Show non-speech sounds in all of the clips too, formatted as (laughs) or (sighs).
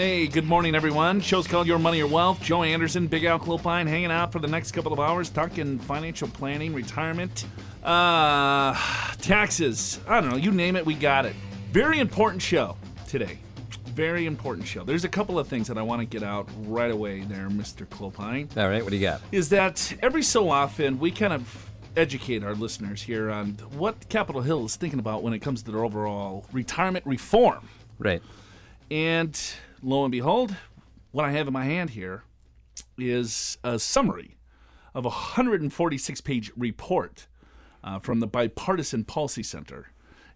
Hey, good morning, everyone. Show's called Your Money or Wealth. Joe Anderson, Big Al Clopine, hanging out for the next couple of hours, talking financial planning, retirement, uh, taxes. I don't know, you name it, we got it. Very important show today. Very important show. There's a couple of things that I want to get out right away there, Mr. Clopine. All right, what do you got? Is that every so often we kind of educate our listeners here on what Capitol Hill is thinking about when it comes to their overall retirement reform. Right. And lo and behold, what I have in my hand here is a summary of a 146 page report uh, from the Bipartisan Policy Center.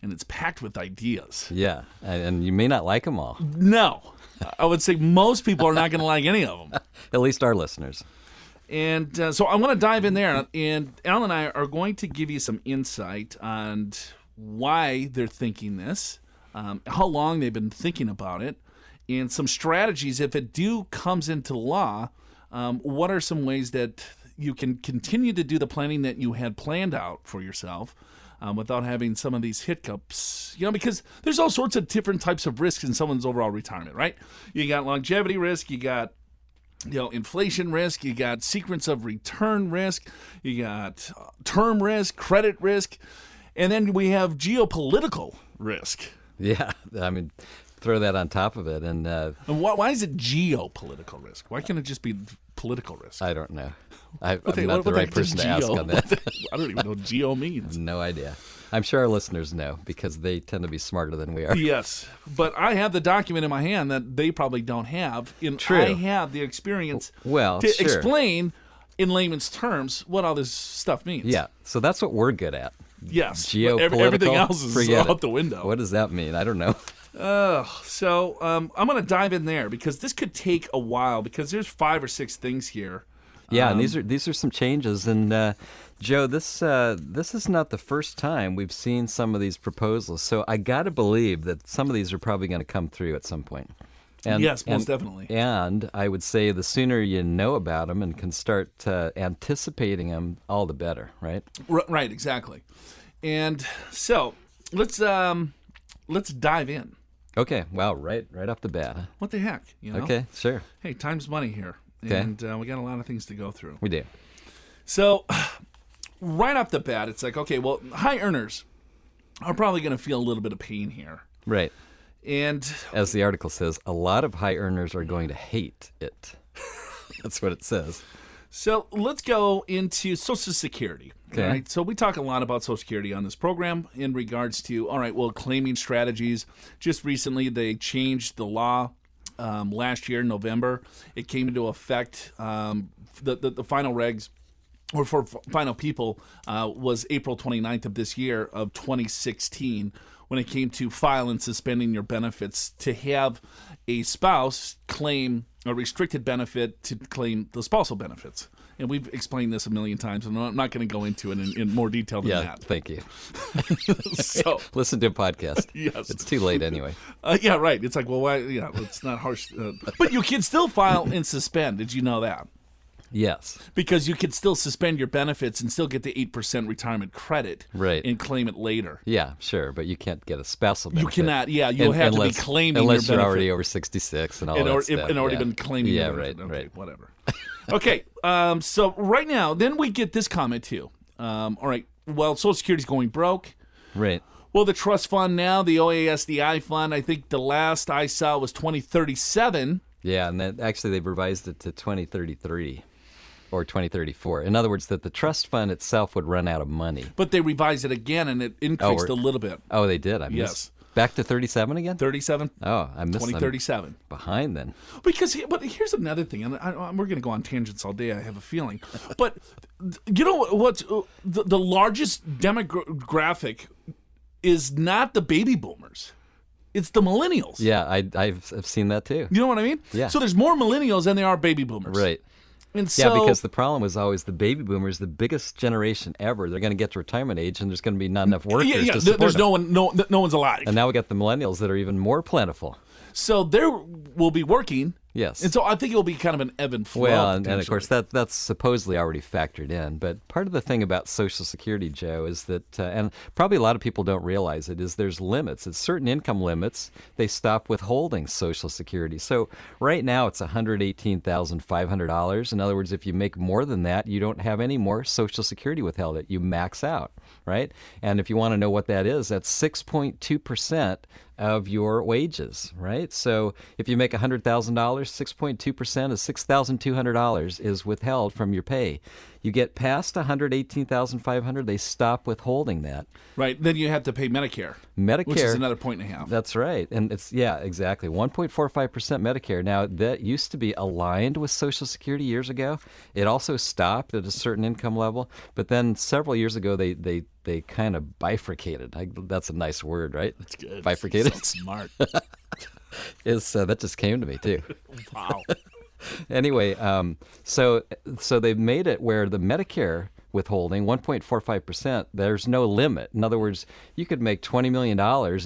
And it's packed with ideas. Yeah, and, you may not like them all. No, I would say most people are not going to like any of them. (laughs) At least our listeners. And uh, so I want to dive in there, and Al and I are going to give you some insight on why they're thinking this, um, how long they've been thinking about it, and some strategies. If it do comes into law, um, what are some ways that you can continue to do the planning that you had planned out for yourself? Um, without having some of these hiccups, you know, because there's all sorts of different types of risks in someone's overall retirement, right? You got longevity risk, you got you know inflation risk you got sequence of return risk you got uh, term risk credit risk and then we have geopolitical risk Yeah, (laughs) I mean, throw that on top of it, and uh, and why, why is it geopolitical risk why can't it just be political risk I don't know. I, What I'm the- not what the right person to ask on that. i don't even know what geo means (laughs) no idea. I'm sure our listeners know because they tend to be smarter than we are. Yes, but I have the document in my hand that they probably don't have. And True. I have the experience Well, to sure. explain in layman's terms what all this stuff means. Yeah, so that's what we're good at. Yes. Geopolitical. ev- everything else is out it. the window. What does that mean? I don't know. (laughs) So um, I'm going to dive in there because this could take a while because there's five or six things here. Yeah, and Um, these are these are some changes, and uh, Joe, this uh, this is not the first time we've seen some of these proposals. So I got to believe that some of these are probably going to come through at some point. And, Yes, most and- definitely. And I would say the sooner you know about them and can start uh, anticipating them, all the better, right? R- right, exactly. And so let's um, let's dive in. Okay. Wow. Right. Right off the bat. huh? What the heck? You know? Okay. Sure. Hey, time's money here, Okay. and uh, we got a lot of things to go through. We do. So, (sighs) right off the bat, it's like, okay, well, high earners are probably going to feel a little bit of pain here. Right. And As the article says, a lot of high earners are going to hate it. (laughs) That's what it says. So let's go into Social Security. Okay. All right. So we talk a lot about Social Security on this program in regards to, all right, well, claiming strategies. Just recently, they changed the law um, last year November. It came into effect. Um, the, the, the final regs or for final people uh, was April 29th of this year of 2016 when it came to file and suspending your benefits to have a spouse claim a restricted benefit to claim the spousal benefits. And we've explained this a million times, and I'm not going to go into it in, in more detail than Yeah. that. Thank you. So, (laughs) (laughs) Listen to a podcast. (laughs) Yes. It's too late anyway. uh, yeah, right. It's like, well, why? Yeah, it's not harsh. Uh, but you can still file and suspend. Did you know that? Yes. because you could still suspend your benefits and still get the 8% retirement credit Right. and claim it later. Yeah, sure, but you can't get a spousal You cannot, yeah, you'll Un- have to be claiming unless your you're already over 66 and all and, that or, stuff. and already yeah. been claiming Yeah, your right. Okay, right. Whatever. okay, um, so right now, then we get this comment too. Um, all right, well, Social Security's going broke. Right. Well, the trust fund now, the OASDI fund, I think the last I saw was 2037. Yeah, and then actually they've revised it to 2033 or 2034. In other words, that the trust fund itself would run out of money. But they revised it again and it increased we're- a little bit. Oh, they did. I missed. Yes. Back to 37 again? 37, Oh, I missed. I'm 2037. behind then. Because, but here's another thing, and I, I, we're going to go on tangents all day. I have a feeling, (laughs) but you know what? What's uh, the, the largest demographic is not the baby boomers. It's the millennials. Yeah, I, I've, I've seen that too. You know what I mean? Yeah. So there's more millennials than there are baby boomers. Right. And so Yeah, because the problem was always the baby boomers, the biggest generation ever. They're going to get to retirement age, and there's going to be not enough workers yeah, yeah, to support there's them. no one, no, no one's alive. And now we got the millennials that are even more plentiful. so there will be working. Yes. And so I think it'll be kind of an ebb and flow. Well, and, and of course that that's supposedly already factored in. But part of the thing about Social Security, Joe, is that, uh, and probably a lot of people don't realize it, is there's limits. At certain income limits, they stop withholding Social Security. So right now it's one hundred eighteen thousand five hundred dollars. In other words, if you make more than that, you don't have any more Social Security withheld. It you max out, right? And if you want to know what that is, that's six point two percent of your wages, right? So if you make $100,000, 6.2% is $6,200 is withheld from your pay. You get past 118,500, they stop withholding that. right. Then you have to pay Medicare, Medicare which is another point and a half. That's right. And it's yeah, exactly. 1.45% Medicare. Now that used to be aligned with Social Security years ago. It also stopped at a certain income level, but then several years ago they they they kind of bifurcated. I, that's a nice word, right? That's good. Bifurcated. Smart. (laughs) is uh, that just came to me too. (laughs) wow. (laughs) anyway, um, so so they've made it where the Medicare withholding 1.45%, there's no limit. In other words, you could make $20 million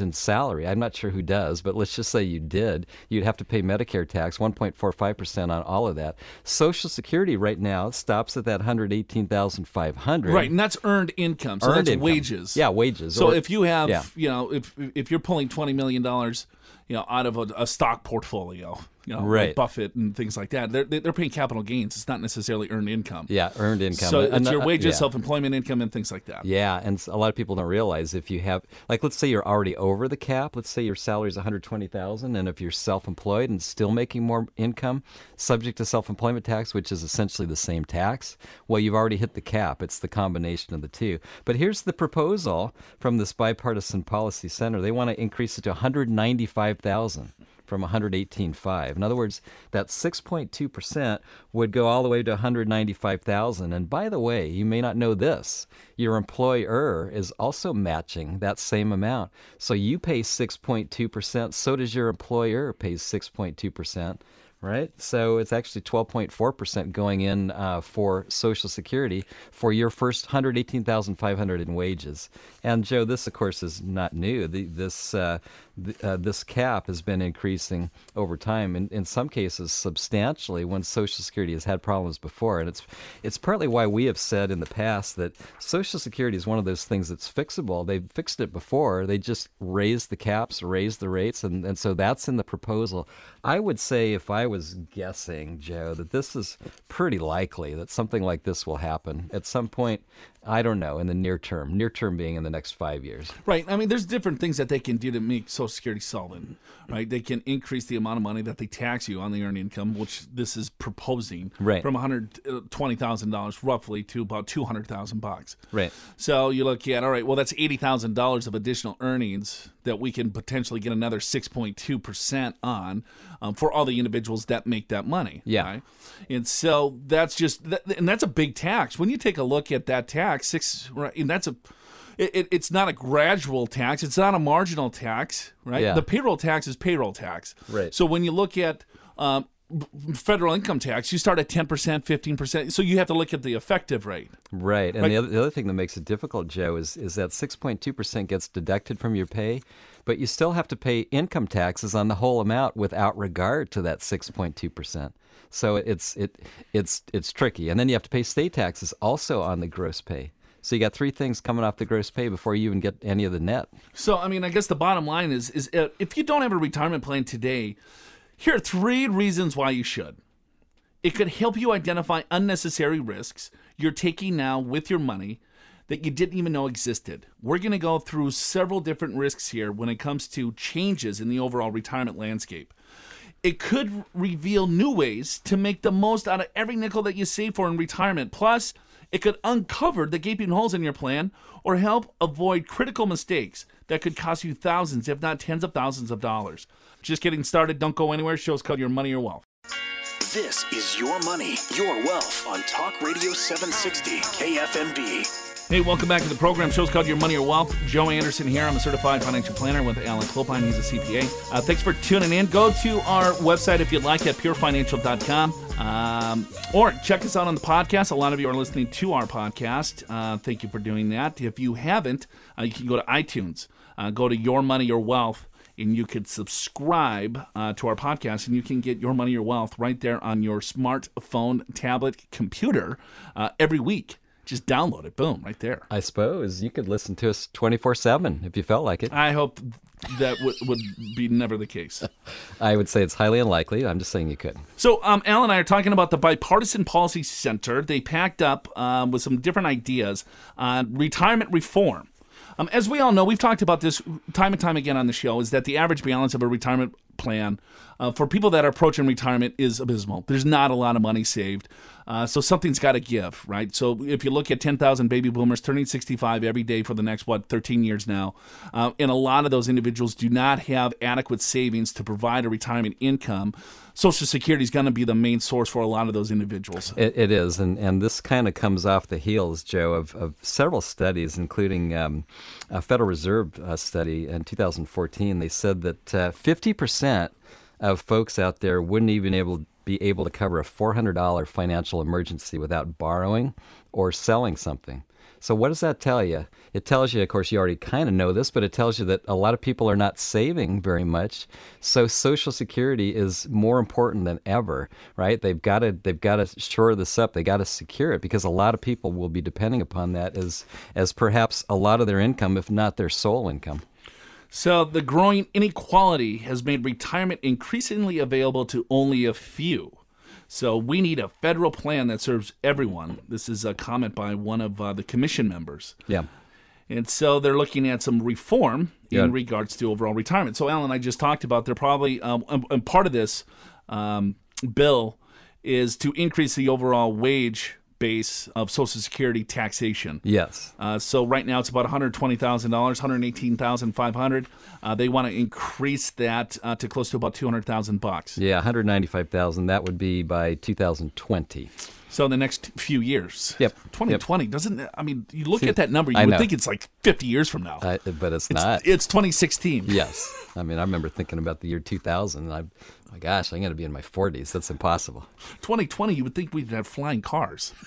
in salary. I'm not sure who does, but let's just say you did. You'd have to pay Medicare tax, 1.45% on all of that. Social Security right now stops at that 118,500. Right, and that's earned income. So Earned that's income. wages. Yeah, wages. So Or- if you have, yeah. you know, if if you're pulling twenty million dollars, you know, out of a, a stock portfolio, you know, like Right. Buffett and things like that, they're they're paying capital gains. It's not necessarily earned income. Yeah, earned income. So And, it's your uh, wages, yeah. self-employment income, and things like that. Yeah, and a lot of people don't realize if you have, like, let's say you're already over the cap. Let's say your salary is 120,000, and if you're self-employed and still making more income, subject to self-employment tax, which is essentially the same tax, well, you've already hit the cap. It's the combination of the two. But here's the proposal from this bipartisan policy center. They want to increase it to 195,000 from 118.5. In other words, that 6.2% would go all the way to 195,000. And by the way, you may not know this. Your employer is also matching that same amount. So you pay 6.2%, so does your employer pays 6.2%. Right, so it's actually 12.4% going in uh, for Social Security for your first 118,500 in wages. And Joe, this of course is not new. The, this uh, th- uh, this cap has been increasing over time, in, in some cases substantially. When Social Security has had problems before, and it's it's partly why we have said in the past that Social Security is one of those things that's fixable. They've fixed it before. They just raised the caps, raised the rates, and, and so that's in the proposal. I would say if I was guessing, Joe, that this is pretty likely that something like this will happen at some point. I don't know in the near term. Near term being in the next five years. Right. I mean, there's different things that they can do to make Social Security solvent. Right. They can increase the amount of money that they tax you on the earned income, which this is proposing, Right. from one hundred twenty thousand dollars roughly to about two hundred thousand bucks. Right. So you look at all right. Well, that's eighty thousand dollars of additional earnings that we can potentially get another six point two percent on um, for all the individuals that make that money. Yeah. right? And so that's just that, and that's a big tax. When you take a look at that tax, six, right, and that's a. It, it- it's not a gradual tax. It's not a marginal tax, right? Yeah. The payroll tax is payroll tax. Right. So when you look at um, federal income tax, you start at ten percent, fifteen percent. So you have to look at the effective rate. Right. And Right. The, other, the other thing that makes it difficult, Joe, is, is that 6.2% gets deducted from your pay, but you still have to pay income taxes on the whole amount without regard to that 6.2%. So it's it it's it's tricky. And then you have to pay state taxes also on the gross pay. So you got three things coming off the gross pay before you even get any of the net. So I mean, I guess the bottom line is is uh, if you don't have a retirement plan today, here are three reasons why you should. It could help you identify unnecessary risks you're taking now with your money that you didn't even know existed. We're going to go through several different risks here when it comes to changes in the overall retirement landscape. It could reveal new ways to make the most out of every nickel that you save for in retirement. Plus, it could uncover the gaping holes in your plan or help avoid critical mistakes that could cost you thousands, if not tens of thousands of dollars. Just getting started. Don't go anywhere. Show's called Your Money or Wealth. This is Your Money, Your Wealth on Talk Radio 760 KFMB. Hey, welcome back to the program. Show's called Your Money or Wealth. Joe Anderson here. I'm a certified financial planner with Alan Clopine. He's a CPA. Uh, thanks for tuning in. Go to our website if you'd like at purefinancial.com um, or check us out on the podcast. A lot of you are listening to our podcast. Uh, thank you for doing that. If you haven't, uh, you can go to iTunes, uh, go to Your Money or Wealth and you could subscribe uh, to our podcast and you can get your money or wealth right there on your smartphone tablet computer uh, every week just download it. Boom, right there. I suppose you could listen to us 24 7 if you felt like it. I hope that w- would be never the case. (laughs) I would say it's highly unlikely. I'm just saying you could. So, um, Al and I are talking about the Bipartisan Policy Center. They packed up um, with some different ideas on retirement reform. Um, as we all know, we've talked about this time and time again on the show, is that the average balance of a retirement plan uh, for people that are approaching retirement is abysmal. There's not a lot of money saved. Uh, so something's got to give, right? So if you look at 10,000 baby boomers turning 65 every day for the next, what, 13 years now, uh, and a lot of those individuals do not have adequate savings to provide a retirement income. Social Security is going to be the main source for a lot of those individuals. it, it is, and, and this kind of comes off the heels, Joe, of, of several studies, including um, a Federal Reserve uh, study in 2014. They said that uh, 50% of folks out there wouldn't even able be able to cover a $400 financial emergency without borrowing or selling something. So, what does that tell you? It tells you, of course, you already kind of know this, but it tells you that a lot of people are not saving very much. So, Social Security is more important than ever, right? They've got to they've got to shore this up. They got to secure it because a lot of people will be depending upon that as as perhaps a lot of their income, if not their sole income. So, the growing inequality has made retirement increasingly available to only a few. So, we need a federal plan that serves everyone. This is a comment by one of uh, the commission members. Yeah. And so they're looking at some reform Yeah. in regards to overall retirement. So, Alan, I just talked about they're probably, um, and- and part of this um, bill is to increase the overall wage base of Social Security taxation. Yes. Uh, so right now it's about one hundred twenty thousand dollars, one hundred eighteen thousand five hundred. Uh, they want to increase that uh, to close to about two hundred thousand bucks. Yeah, 195,000. That would be by 2020. So in the next few years. Yep. Twenty twenty doesn't. I mean, you look See, at that number, you I would know. think it's like fifty years from now. I, but it's, it's, not. It's twenty sixteen. yes. I mean, I remember thinking about the year 2000. And I, my gosh, I'm going to be in my 40s. That's impossible. Twenty twenty. You would think we'd have flying cars. (laughs)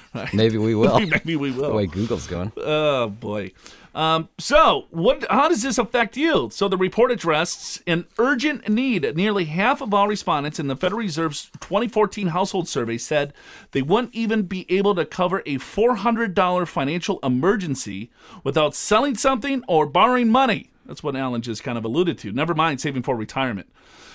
(laughs) Maybe we will. (laughs) Maybe we will. the way Google's going. Oh boy. Um, so, what? How does this affect you? So, the report addressed an urgent need. Nearly half of all respondents in the Federal Reserve's 2014 household survey said they wouldn't even be able to cover a $400 financial emergency without selling something or borrowing money. That's what Alan just kind of alluded to. Never mind saving for retirement.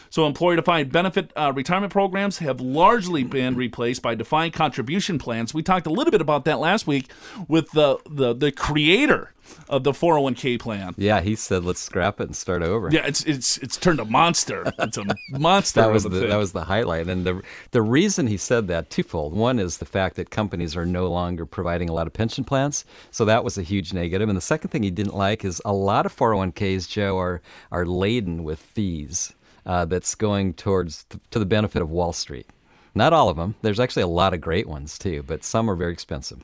So, employer defined benefit uh, retirement programs have largely been replaced by defined contribution plans. We talked a little bit about that last week with the, the, the creator of the 401k plan. Yeah, he said, let's scrap it and start over. Yeah, it's it's it's turned a monster. It's a (laughs) monster. That was the thing. that was the highlight, and the the reason he said that twofold. One is the fact that companies are no longer providing a lot of pension plans, so that was a huge negative. And the second thing he didn't like is a lot of 401ks, Joe, are are laden with fees uh, that's going towards to the benefit of Wall Street. Not all of them. There's actually a lot of great ones too, but some are very expensive.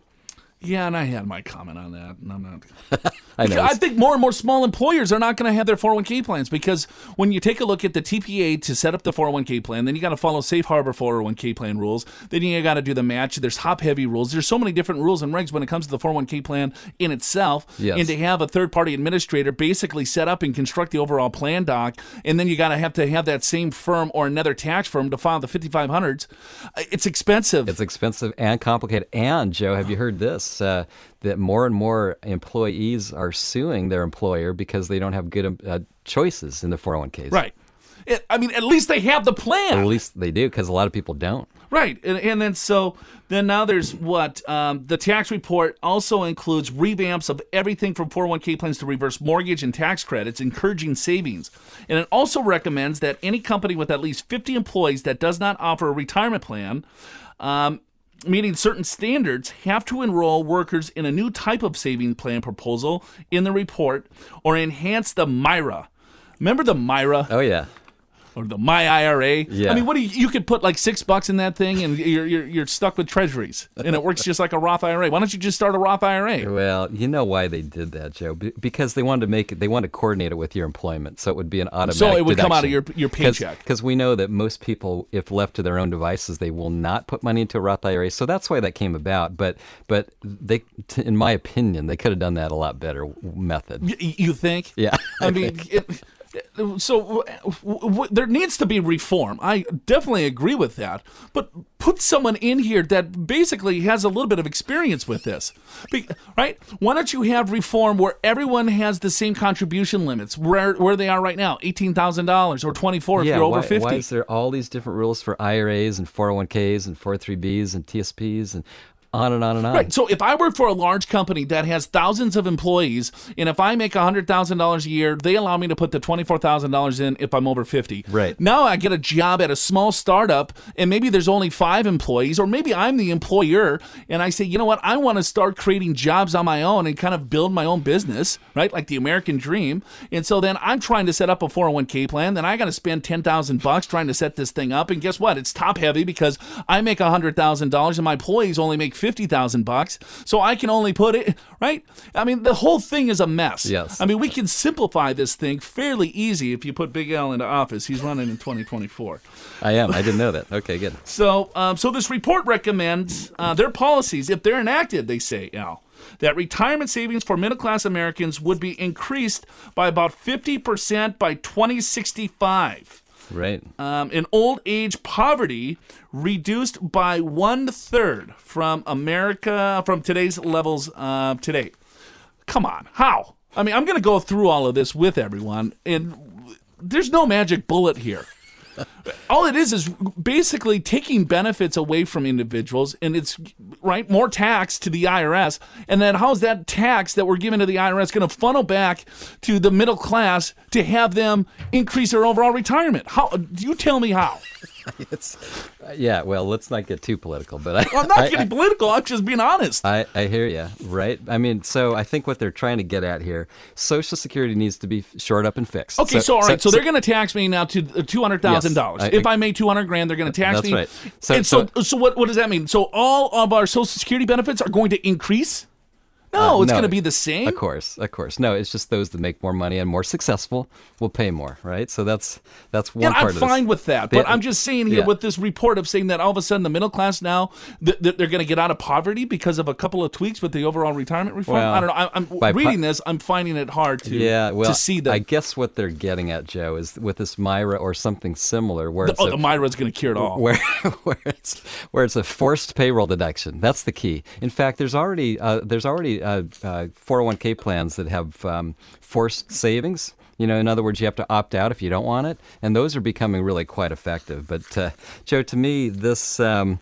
Yeah, and I had my comment on that, and I'm not. (laughs) I know. I think more and more small employers are not going to have their 401k plans because when you take a look at the TPA to set up the 401k plan, then you got to follow safe harbor 401k plan rules. Then you got to do the match. There's top heavy rules. There's so many different rules and regs when it comes to the 401k plan in itself. Yes. And to have a third party administrator basically set up and construct the overall plan doc, and then you got to have to have that same firm or another tax firm to file the 5500s. Uh, it's expensive. It's expensive and complicated. And Joe, have you heard this? Uh, that more and more employees are suing their employer because they don't have good uh, choices in the 401ks. right. I mean, at least they have the plan. At least they do, because a lot of people don't. Right, and, and then so then now there's what um, the tax report also includes revamps of everything from 401k plans to reverse mortgage and tax credits, encouraging savings, and it also recommends that any company with at least 50 employees that does not offer a retirement plan. Um, Meeting certain standards, have to enroll workers in a new type of saving plan proposal in the report or enhance the myRA. Remember the myRA? Oh yeah, or the My IRA. Yeah. I mean, what do you, you could put like six bucks in that thing, and you're, you're you're stuck with treasuries, and it works just like a Roth IRA. Why don't you just start a Roth IRA? Well, you know why they did that, Joe? Because they wanted to make it. They wanted to coordinate it with your employment, so it would be an automatic. So it would come out of your- your paycheck. Because we know that most people, if left to their own devices, they will not put money into a Roth IRA. So that's why that came about. But but they, t- in my opinion, they could have done that a lot better method. Y- You think? Yeah, (laughs) I mean, it, so w- w- there needs to be reform. I definitely agree with that. But put someone in here that basically has a little bit of experience with this, Be- right? Why don't you have reform where everyone has the same contribution limits where where they are right now, eighteen thousand dollars or twenty four if yeah, you're over why, fifty. why is there all these different rules for IRAs and 401ks and 403bs and TSPs and on and on and on? Right. So if I work for a large company that has thousands of employees, and if I make hundred thousand dollars a year, they allow me to put the twenty four thousand dollars in if I'm over fifty. Right. Now I get a job at a small startup, and maybe there's only five employees, or maybe I'm the employer, and I say, you know what, I want to start creating jobs on my own and kind of build my own business, right, like the American dream. And so then I'm trying to set up a four hundred one k plan. Then I got to spend ten thousand bucks trying to set this thing up, and guess what? It's top heavy because I make hundred thousand dollars, and my employees only make fifty thousand bucks. So I can only put it right. I mean, the whole thing is a mess. Yes. I mean, we can simplify this thing fairly easy if you put Big Al into office. He's running in 2024. I am. I didn't know that. Okay, good. (laughs) So, um, so this report recommends uh, their policies, if they're enacted, they say, Al, that retirement savings for middle class Americans would be increased by about 50% by 2065 Right. um, and old age poverty reduced by one third from America from today's levels uh, today. Come on, how? I mean, I'm going to go through all of this with everyone, and there's no magic bullet here. All it is is basically taking benefits away from individuals, and it's right more tax to the IRS. And then how's that tax that we're giving to the IRS going to funnel back to the middle class to have them increase their overall retirement? How? Do you tell me how. (laughs) It's, yeah. Well, let's not get too political, but I, I'm not I- getting political. I'm just being honest. I, I hear you, right? I mean, so I think what they're trying to get at here, Social Security needs to be shored up and fixed. Okay, so, all right, so, they're going to tax me now to uh, two hundred thousand dollars. Yes, I- if I make two hundred grand, they're going to tax That's me. right. So- and so, so- so what? What does that mean? So all of our Social Security benefits are going to increase? No, Uh, it's no, going to be the same. Of course, of course. No, it's just those that make more money and more successful will pay more, right? So that's that's one Yeah, part I'm of this. fine with that, but Yeah. I'm just saying here Yeah. with this report of saying that all of a sudden the middle class now th- th- they're going to get out of poverty because of a couple of tweaks with the overall retirement reform. Well, I don't know. I, I'm by po- reading this. I'm finding it hard to Yeah, well, to see the I guess what they're getting at, Joe, is with this myRA or something similar, where the, it's oh, a, the myRA's going to cure it all. where (laughs) where it's where it's a forced payroll deduction. That's the key. In fact, there's already uh, there's already uh, uh, 401k plans that have um, forced savings. You know, in other words, you have to opt out if you don't want it, and those are becoming really quite effective. But uh, Joe, to me, this. Um,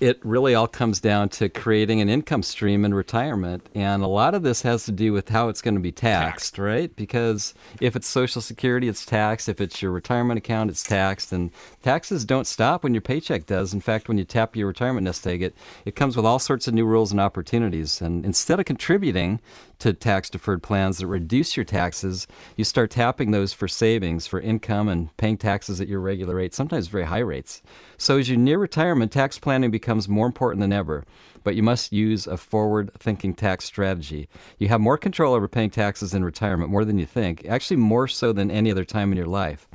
it really all comes down to creating an income stream in retirement. And a lot of this has to do with how it's going to be taxed, right? Because if it's Social Security, it's taxed. If it's your retirement account, it's taxed. And taxes don't stop when your paycheck does. In fact, when you tap your retirement nest egg, it, it comes with all sorts of new rules and opportunities. And instead of contributing to tax deferred plans that reduce your taxes, you start tapping those for savings, for income, and paying taxes at your regular rate, sometimes very high rates. So as you near retirement, tax planning becomes more important than ever. But you must use a forward thinking tax strategy. You have more control over paying taxes in retirement, more than you think, actually, more so than any other time in your life.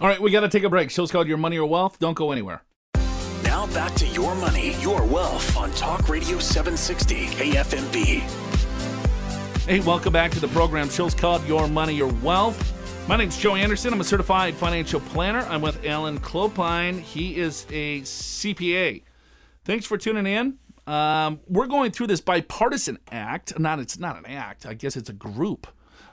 All right, we got to take a break. Show's called Your Money or Wealth. Don't go anywhere. Now back to your money, your wealth on Talk Radio 760 KFMB. Hey, welcome back to the program. Show's called Your Money, Your Wealth. My name's Joe Anderson. I'm a certified financial planner. I'm with Alan Clopine. He is a CPA. Thanks for tuning in. Um, we're going through this bipartisan act. Not it's not an act. I guess it's a group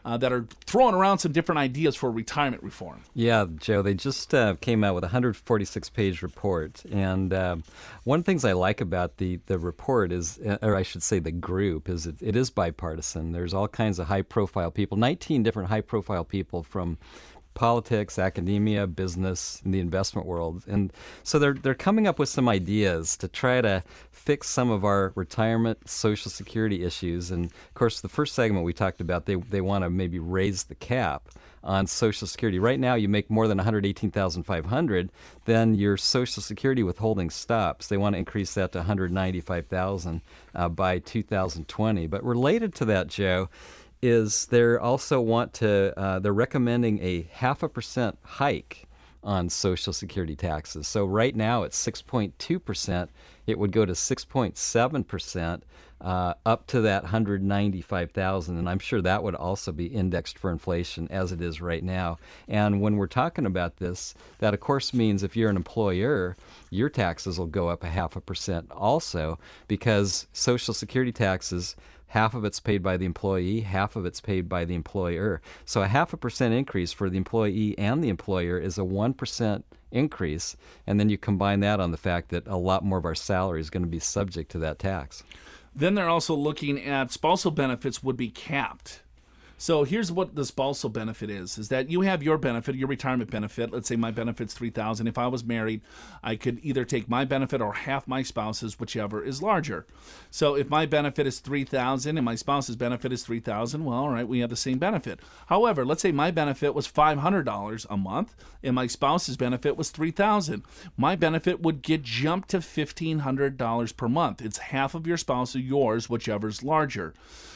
uh, that are throwing around some different ideas for retirement reform. Yeah, Joe, they just uh, came out with a 146 page report. And um one of the things I like about the, the report is, uh, or I should say the group, is it, it is bipartisan. There's all kinds of high profile people, 19 different high profile people from politics, academia, business, and the investment world. And so they're they're coming up with some ideas to try to fix some of our retirement social security issues. And of course the first segment we talked about they they want to maybe raise the cap on Social Security. Right now, you make more than 118,500, then your Social Security withholding stops. They want to increase that to 195,000 uh, by 2020. But related to that, Joe, is they're also want to uh, they're recommending a half a percent hike on Social Security taxes. So right now it's 6.2 percent. It would go to 6.7 percent uh, up to that 195,000, and I'm sure that would also be indexed for inflation as it is right now. And when we're talking about this, that of course means if you're an employer, your taxes will go up a half a percent also because Social Security taxes half of it's paid by the employee, half of it's paid by the employer. So a half a percent increase for the employee and the employer is a 1% increase. And then you combine that on the fact that a lot more of our salary is going to be subject to that tax. Then they're also looking at spousal benefits would be capped. So here's what the spousal benefit is: is that you have your benefit, your retirement benefit. Let's say my benefit's three thousand. If I was married, I could either take my benefit or half my spouse's, whichever is larger. So if my benefit is three thousand and my spouse's benefit is three thousand, well, all right, we have the same benefit. However, let's say my benefit was five hundred dollars a month and my spouse's benefit was three thousand. My benefit would get jumped to fifteen hundred dollars per month. It's half of your spouse or yours, whichever's larger.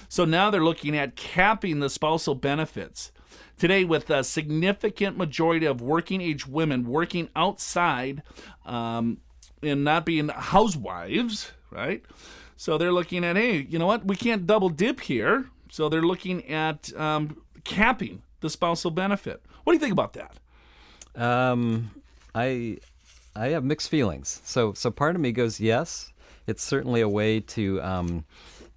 So now they're looking at capping the spousal benefits. Today, with a significant majority of working age women working outside um, and not being housewives, right? So they're looking at, hey, you know what? We can't double dip here. So they're looking at um, capping the spousal benefit. What do you think about that? Um, I I have mixed feelings. So so part of me goes yes, it's certainly a way to um,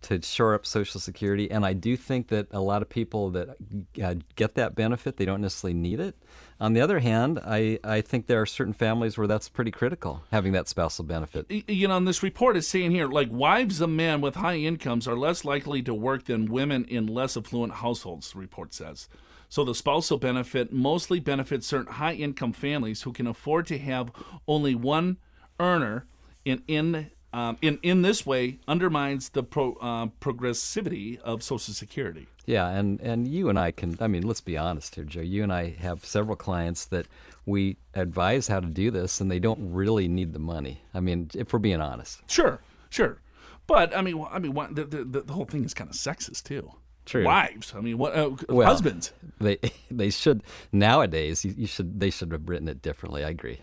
to shore up Social Security, and I do think that a lot of people that uh, get that benefit they don't necessarily need it. On the other hand, I, I think there are certain families where that's pretty critical having that spousal benefit. You know, and this report is saying here, like wives of men with high incomes are less likely to work than women in less affluent households. The report says. So the spousal benefit mostly benefits certain high income families who can afford to have only one earner in in um, in in this way undermines the pro, uh, progressivity of Social Security. Yeah, and, and you and I can, I mean, let's be honest here, Joe. You and I have several clients that we advise how to do this, and they don't really need the money. I mean, if we're being honest. Sure, sure, but I mean, I mean, the, the the whole thing is kind of sexist too. True. Wives, I mean, what uh, Well, husbands? They (laughs) they should nowadays. You, you should they should have written it differently. I agree.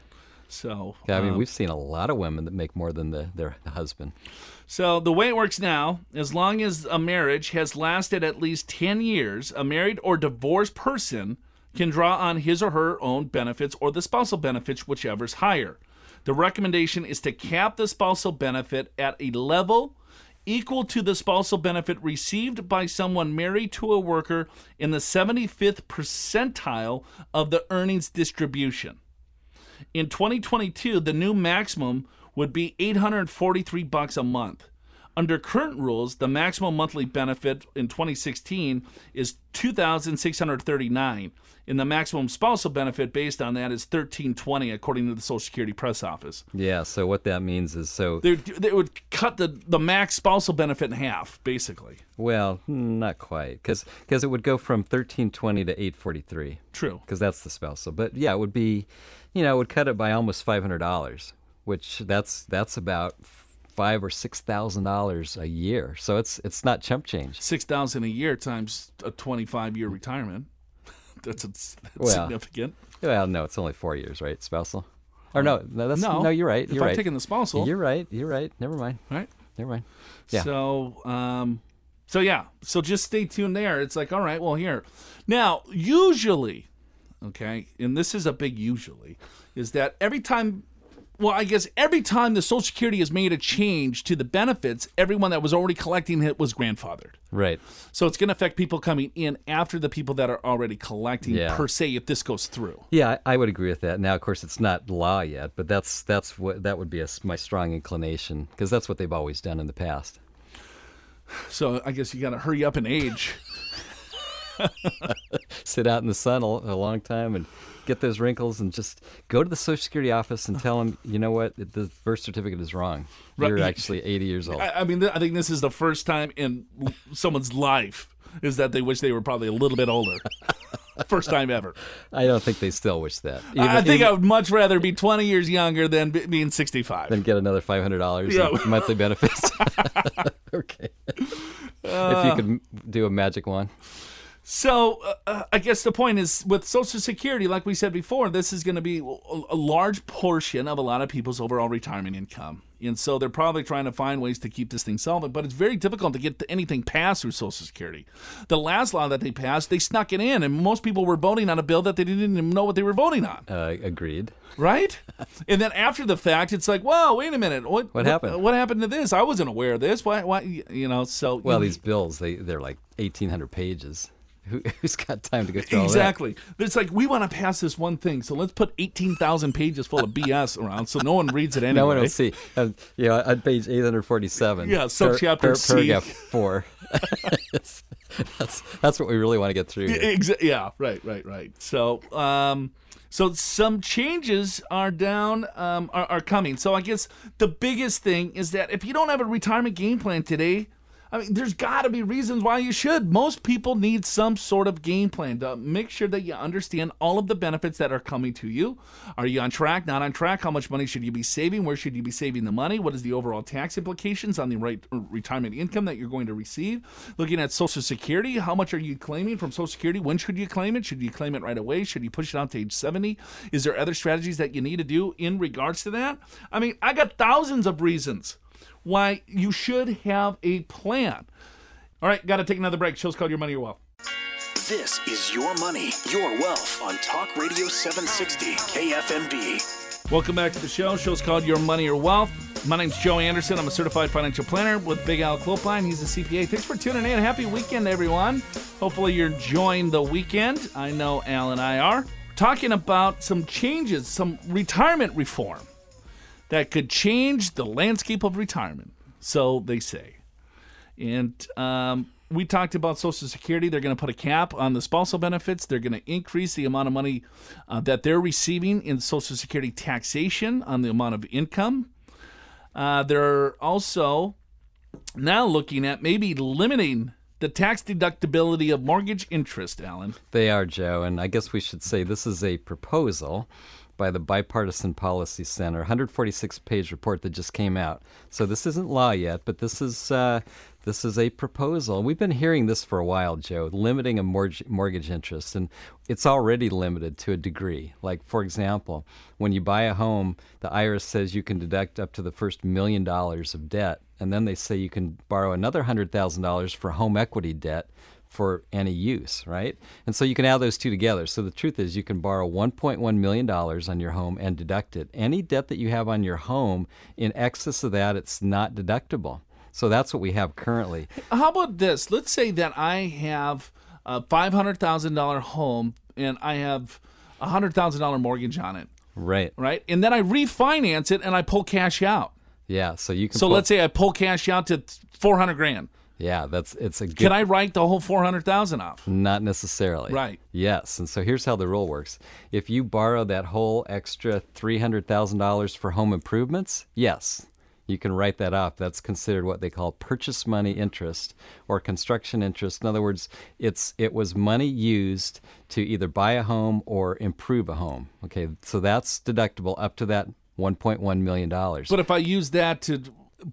So yeah, I mean, um, we've seen a lot of women that make more than the, their husband. So the way it works now, as long as a marriage has lasted at least 10 years, a married or divorced person can draw on his or her own benefits or the spousal benefits, whichever's higher. The recommendation is to cap the spousal benefit at a level equal to the spousal benefit received by someone married to a worker in the 75th percentile of the earnings distribution. In 2022, the new maximum would be 843 bucks a month. Under current rules, the maximum monthly benefit in 2016 is 2,639, and the maximum spousal benefit based on that is 1320, according to the Social Security press office. Yeah. So what that means is so They, they would cut the, the max spousal benefit in half, basically. well, not quite because it would go from thirteen twenty to eight forty three True. because that's the spousal. But yeah, it would be, you know, it would cut it by almost five hundred dollars, which that's that's about five or six thousand dollars a year. So it's it's not chump change. 6000 a year times a 25 year retirement. (laughs) that's, that's Well, significant. Well, no, it's only four years, right? Spousal. Or no, no, that's No. no. You're right. You're if right. I'm taking the spousal, You're right. You're right. Never mind. right? Never mind. Yeah. So, um, so yeah. So just stay tuned there. It's like, all right, well, here. Now, usually, okay, and this is a big usually, is that every time, well, I guess every time the Social Security has made a change to the benefits, everyone that was already collecting it was grandfathered. Right. So it's going to affect people coming in after the people that are already collecting Yeah. per se if this goes through. Yeah, I, I would agree with that. Now, of course, it's not law yet, but that's that's what that would be a my strong inclination because that's what they've always done in the past. So I guess you got to hurry up and age. (laughs) Sit out in the sun a, a long time and get those wrinkles, and just go to the Social Security office and tell them, you know what, the birth certificate is wrong. You're actually 80 years old. I, I mean, th- I think this is the first time in someone's life is that they wish they were probably a little bit older. (laughs) First time ever. I don't think they still wish that. I think even- I would much rather be 20 years younger than be- being 65. then get another five hundred dollars Yeah. in monthly benefits. (laughs) (laughs) okay. if you could do a magic one. So uh, uh, I guess the point is with Social Security, like we said before, this is going to be a, large portion of a lot of people's overall retirement income. And so they're probably trying to find ways to keep this thing solvent, but it's very difficult to get anything passed through Social Security. The last law that they passed, they snuck it in, and most people were voting on a bill that they didn't even know what they were voting on, Uh, agreed. right? and then after the fact, it's like, well, wait a minute, what, What happened? What happened to this? I wasn't aware of this. Why? Why? You know? So Well, these bills they they're like eighteen hundred pages. Who, (laughs) who's got time to go through? Exactly. It's like we want to pass this one thing, so let's put eighteen thousand pages full of BS around, so no one reads it anyway. (laughs) No one will see. Um, know, on page 847. Yeah, subchapter C. Paragraph 4. (laughs) That's, that's what we really want to get through. here. Exa- yeah, right, right, right. So, um, so some changes are down, um, are, are coming. So I guess the biggest thing is that if you don't have a retirement game plan today, I mean, there's got to be reasons why you should. Most people need some sort of game plan to make sure that you understand all of the benefits that are coming to you. Are you on track? Not on track? How much money should you be saving? Where should you be saving the money? What is the overall tax implications on the right uh, retirement income that you're going to receive? Looking at Social Security, how much are you claiming from Social Security? When should you claim it? Should you claim it right away? Should you push it out to age 70? Is there other strategies that you need to do in regards to that? I mean, I got thousands of reasons why you should have a plan. All right, got to take another break. Show's called Your Money, Your Wealth. This is Your Money, Your Wealth on Talk Radio 760 KFMB. Welcome back to the show. Show's called Your Money, Your Wealth. My name's Joe Anderson. I'm a certified financial planner with Big Al Clopine. He's a CPA. Thanks for tuning in. Happy weekend, everyone. Hopefully, you're enjoying the weekend. I know Al and I are. Talking about some changes, some retirement reform that could change the landscape of retirement. So they say. And um, we talked about Social Security. They're going to put a cap on the spousal benefits. They're going to increase the amount of money uh, that they're receiving in Social Security taxation on the amount of income. Uh, they're also now looking at maybe limiting the tax deductibility of mortgage interest, Alan. They are, Joe. And I guess we should say this is a proposal by the Bipartisan Policy Center, 146 page report that just came out. So this isn't law yet, but this is. Uh, this is a proposal. We've been hearing this for a while, Joe, limiting a mortgage, mortgage interest. And it's already limited to a degree. Like, for example, when you buy a home, the IRS says you can deduct up to the first million dollars of debt. And then they say you can borrow another $100,000 for home equity debt for any use, right? And so you can add those two together. So the truth is, you can borrow $1.1 million on your home and deduct it. Any debt that you have on your home, in excess of that, it's not deductible. So that's what we have currently. How about this? Let's say that I have a $500,000 home and I have a $100,000 mortgage on it, Right. right? And then I refinance it and I pull cash out. Yeah. So you can. So pull- let's say I pull cash out to 400 grand. Yeah, that's it's a good. Can I write the whole 400,000 off? Not necessarily. Right. Yes. And so here's how the rule works. If you borrow that whole extra $300,000 for home improvements, yes, you can write that off. That's considered what they call purchase money interest or construction interest. In other words, it's it was money used to either buy a home or improve a home. Okay, so that's deductible up to that 1.1 million dollars. But if I use that to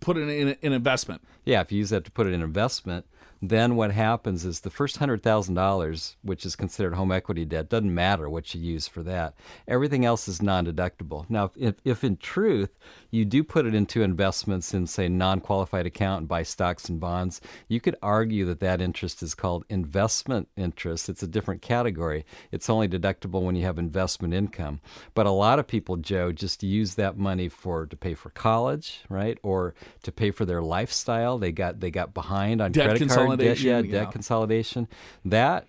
put it in an investment, Yeah, if you use that to put it in investment, then what happens is the first hundred thousand dollars, which is considered home equity debt, doesn't matter what you use for that. Everything else is non-deductible. Now, if, if in truth you do put it into investments in, say, non-qualified account and buy stocks and bonds, you could argue that that interest is called investment interest. It's a different category. It's only deductible when you have investment income. But a lot of people, Joe, just use that money for to pay for college, right, or to pay for their lifestyle. They got they got behind on Debt credit card debt, consolidation, yeah, yeah. debt consolidation. That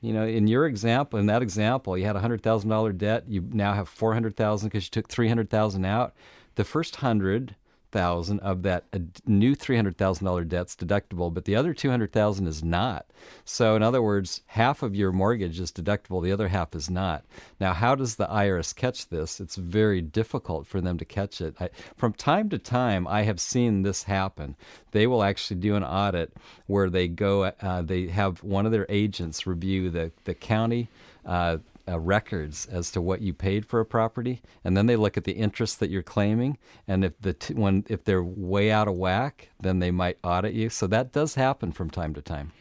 you know, in your example, in that example, you had a hundred thousand dollar debt. You now have four hundred thousand because you took three hundred thousand out. The first hundred thousand of that new three hundred thousand dollar debt's deductible, but the other two hundred thousand is not. So, in other words, half of your mortgage is deductible, the other half is not. Now, how does the IRS catch this? It's very difficult for them to catch it. I, from time to time, I have seen this happen. They will actually do an audit where they go, uh, they have one of their agents review the the county uh, uh, records as to what you paid for a property, and then they look at the interest that you're claiming, and if the t- when if they're way out of whack, then they might audit you. So that does happen from time to time.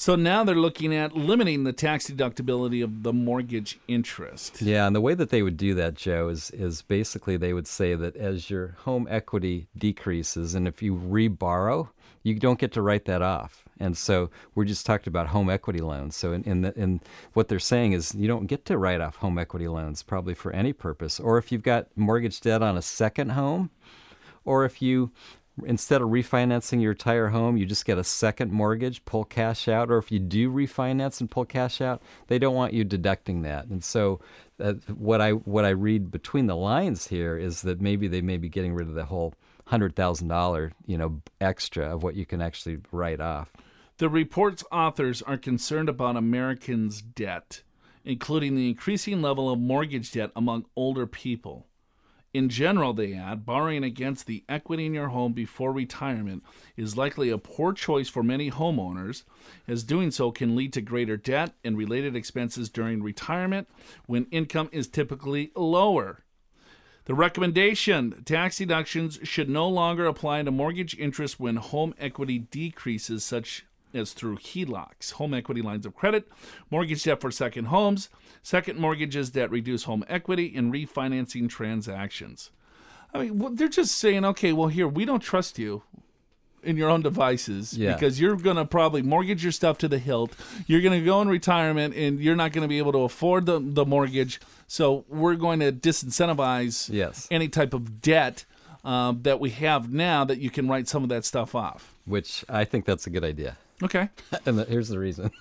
So now they're looking at limiting the tax deductibility of the mortgage interest. Yeah, and the way that they would do that, Joe, is is basically they would say that as your home equity decreases, and if you reborrow, you don't get to write that off. And so we're just talking about home equity loans. So in in, the, in what they're saying is you don't get to write off home equity loans probably for any purpose, or if you've got mortgage debt on a second home, or if you instead of refinancing your entire home, you just get a second mortgage, pull cash out, or if you do refinance and pull cash out, they don't want you deducting that. And so, uh, what I what I read between the lines here is that maybe they may be getting rid of the whole hundred thousand dollar you know extra of what you can actually write off. The report's authors are concerned about Americans' debt, including the increasing level of mortgage debt among older people. In general, they add, borrowing against the equity in your home before retirement is likely a poor choice for many homeowners, as doing so can lead to greater debt and related expenses during retirement when income is typically lower. The recommendation tax deductions should no longer apply to mortgage interest when home equity decreases, such as through HELOCs, home equity lines of credit, mortgage debt for second homes, second mortgages that reduce home equity, and refinancing transactions. I mean, they're just saying, okay, well, here, we don't trust you in your own devices Yeah. because you're going to probably mortgage your stuff to the hilt. You're going to go in retirement and you're not going to be able to afford the, the mortgage. So we're going to disincentivize Yes. any type of debt um, that we have now that you can write some of that stuff off. Which I think that's a good idea. Okay. (laughs) and the, here's the reason. (laughs)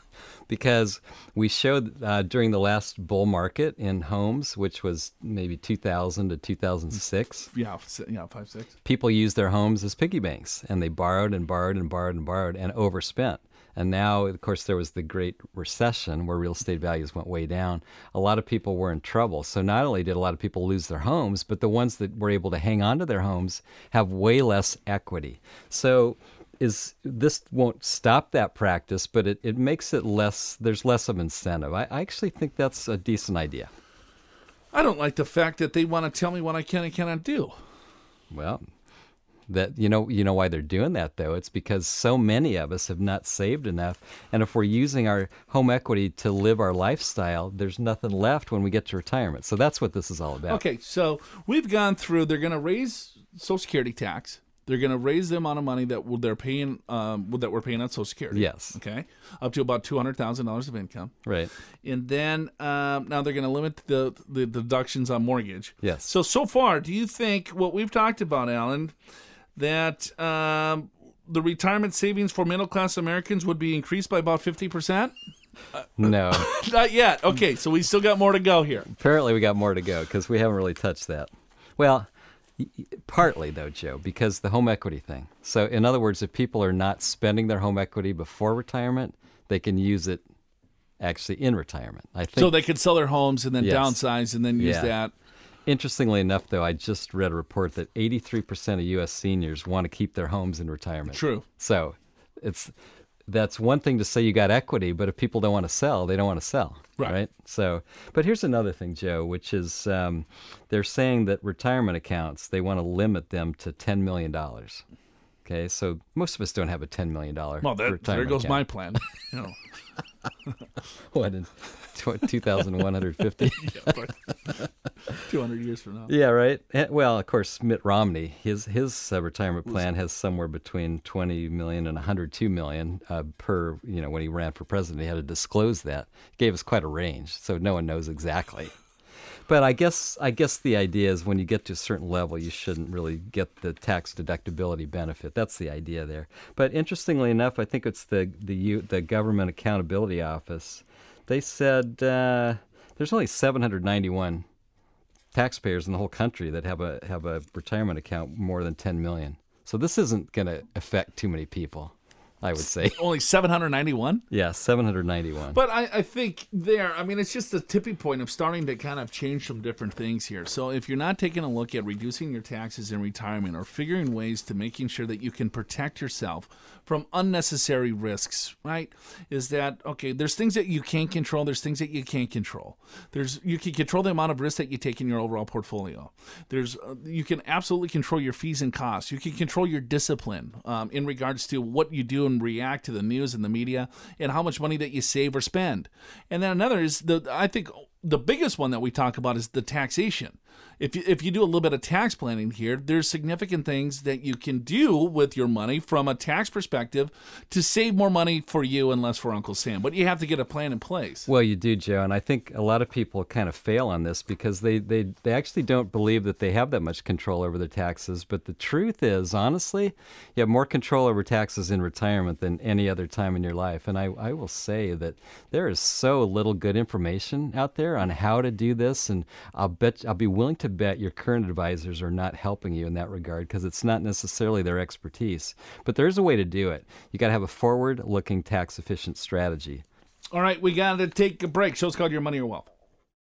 Because we showed uh, during the last bull market in homes which was maybe 2000 to 2006 Yeah, yeah, five six. people used their homes as piggy banks and they borrowed and borrowed and borrowed and borrowed and overspent. And now of course there was the great recession where real estate values went way down. A lot of people were in trouble. So not only did a lot of people lose their homes but the ones that were able to hang on to their homes have way less equity. So is this won't stop that practice, but it, it makes it less. There's less of incentive. I, I actually think that's a decent idea. I don't like the fact that they want to tell me what I can and cannot do. Well, that you know you know why they're doing that though. It's because so many of us have not saved enough, and if we're using our home equity to live our lifestyle, there's nothing left when we get to retirement. So that's what this is all about. Okay, so we've gone through. They're going to raise Social Security tax. They're going to raise the amount of money that they're paying, um, that we're paying on Social Security. Yes. Okay, up to about two hundred thousand dollars of income, Right. and then um, now they're going to limit the the deductions on mortgage. Yes. So so far, do you think what we've talked about, Alan, that um, the retirement savings for middle class Americans would be increased by about fifty percent? No. (laughs) Not yet. Okay, so we still got more to go here. Apparently, we got more to go because we haven't really touched that. Well, partly though, Joe, because the home equity thing. So, in other words, if people are not spending their home equity before retirement, they can use it actually in retirement. I think. So they could sell their homes and then Yes. downsize and then use Yeah. that. Interestingly enough, though, I just read a report that 83% of U.S. seniors want to keep their homes in retirement. True. So, it's that's one thing to say you got equity, but if people don't want to sell, they don't want to sell. Right. So, but here's another thing, Joe, which is um, they're saying that retirement accounts they want to limit them to ten million dollars. Okay, so most of us don't have a ten million dollar. Well, that, there goes my plan. You know, (laughs) what in two thousand one hundred fifty? (laughs) two hundred years from now. Yeah, right. Eh, Well, of course, Mitt Romney, his his uh, retirement plan has somewhere between twenty million and one hundred two million uh, per. You know, when he ran for president, he had to disclose that. gave us quite a range, so no one knows exactly. But I guess I guess the idea is when you get to a certain level, you shouldn't really get the tax deductibility benefit. That's the idea there. But interestingly enough, I think it's the the the Government Accountability Office. They said uh, there's only 791 taxpayers in the whole country that have a have a retirement account more than 10 million. So this isn't going to affect too many people. I would say. Only 791? Yeah, 791. But I, I think there, I mean, it's just the tipping point of starting to kind of change some different things here. So if you're not taking a look at reducing your taxes in retirement or figuring ways to making sure that you can protect yourself from unnecessary risks, right? Is that okay? There's things that you can't control. There's things that you can't control. There's you can control the amount of risk that you take in your overall portfolio. There's uh, you can absolutely control your fees and costs. You can control your discipline um, in regards to what you do and react to the news and the media and how much money that you save or spend. And then another is the I think the biggest one that we talk about is the taxation if you, if you do a little bit of tax planning here, there's significant things that you can do with your money from a tax perspective to save more money for you and less for Uncle Sam. But you have to get a plan in place. Well, you do, Joe, and I think a lot of people kind of fail on this because they, they, they actually don't believe that they have that much control over their taxes. But the truth is, honestly, you have more control over taxes in retirement than any other time in your life. And I, I will say that there is so little good information out there on how to do this, and I'll bet I'll be willing to bet your current advisors are not helping you in that regard because it's not necessarily their expertise. But there's a way to do it. You got to have a forward looking tax efficient strategy. All right, we got to take a break. Show's called Your Money, Your Wealth.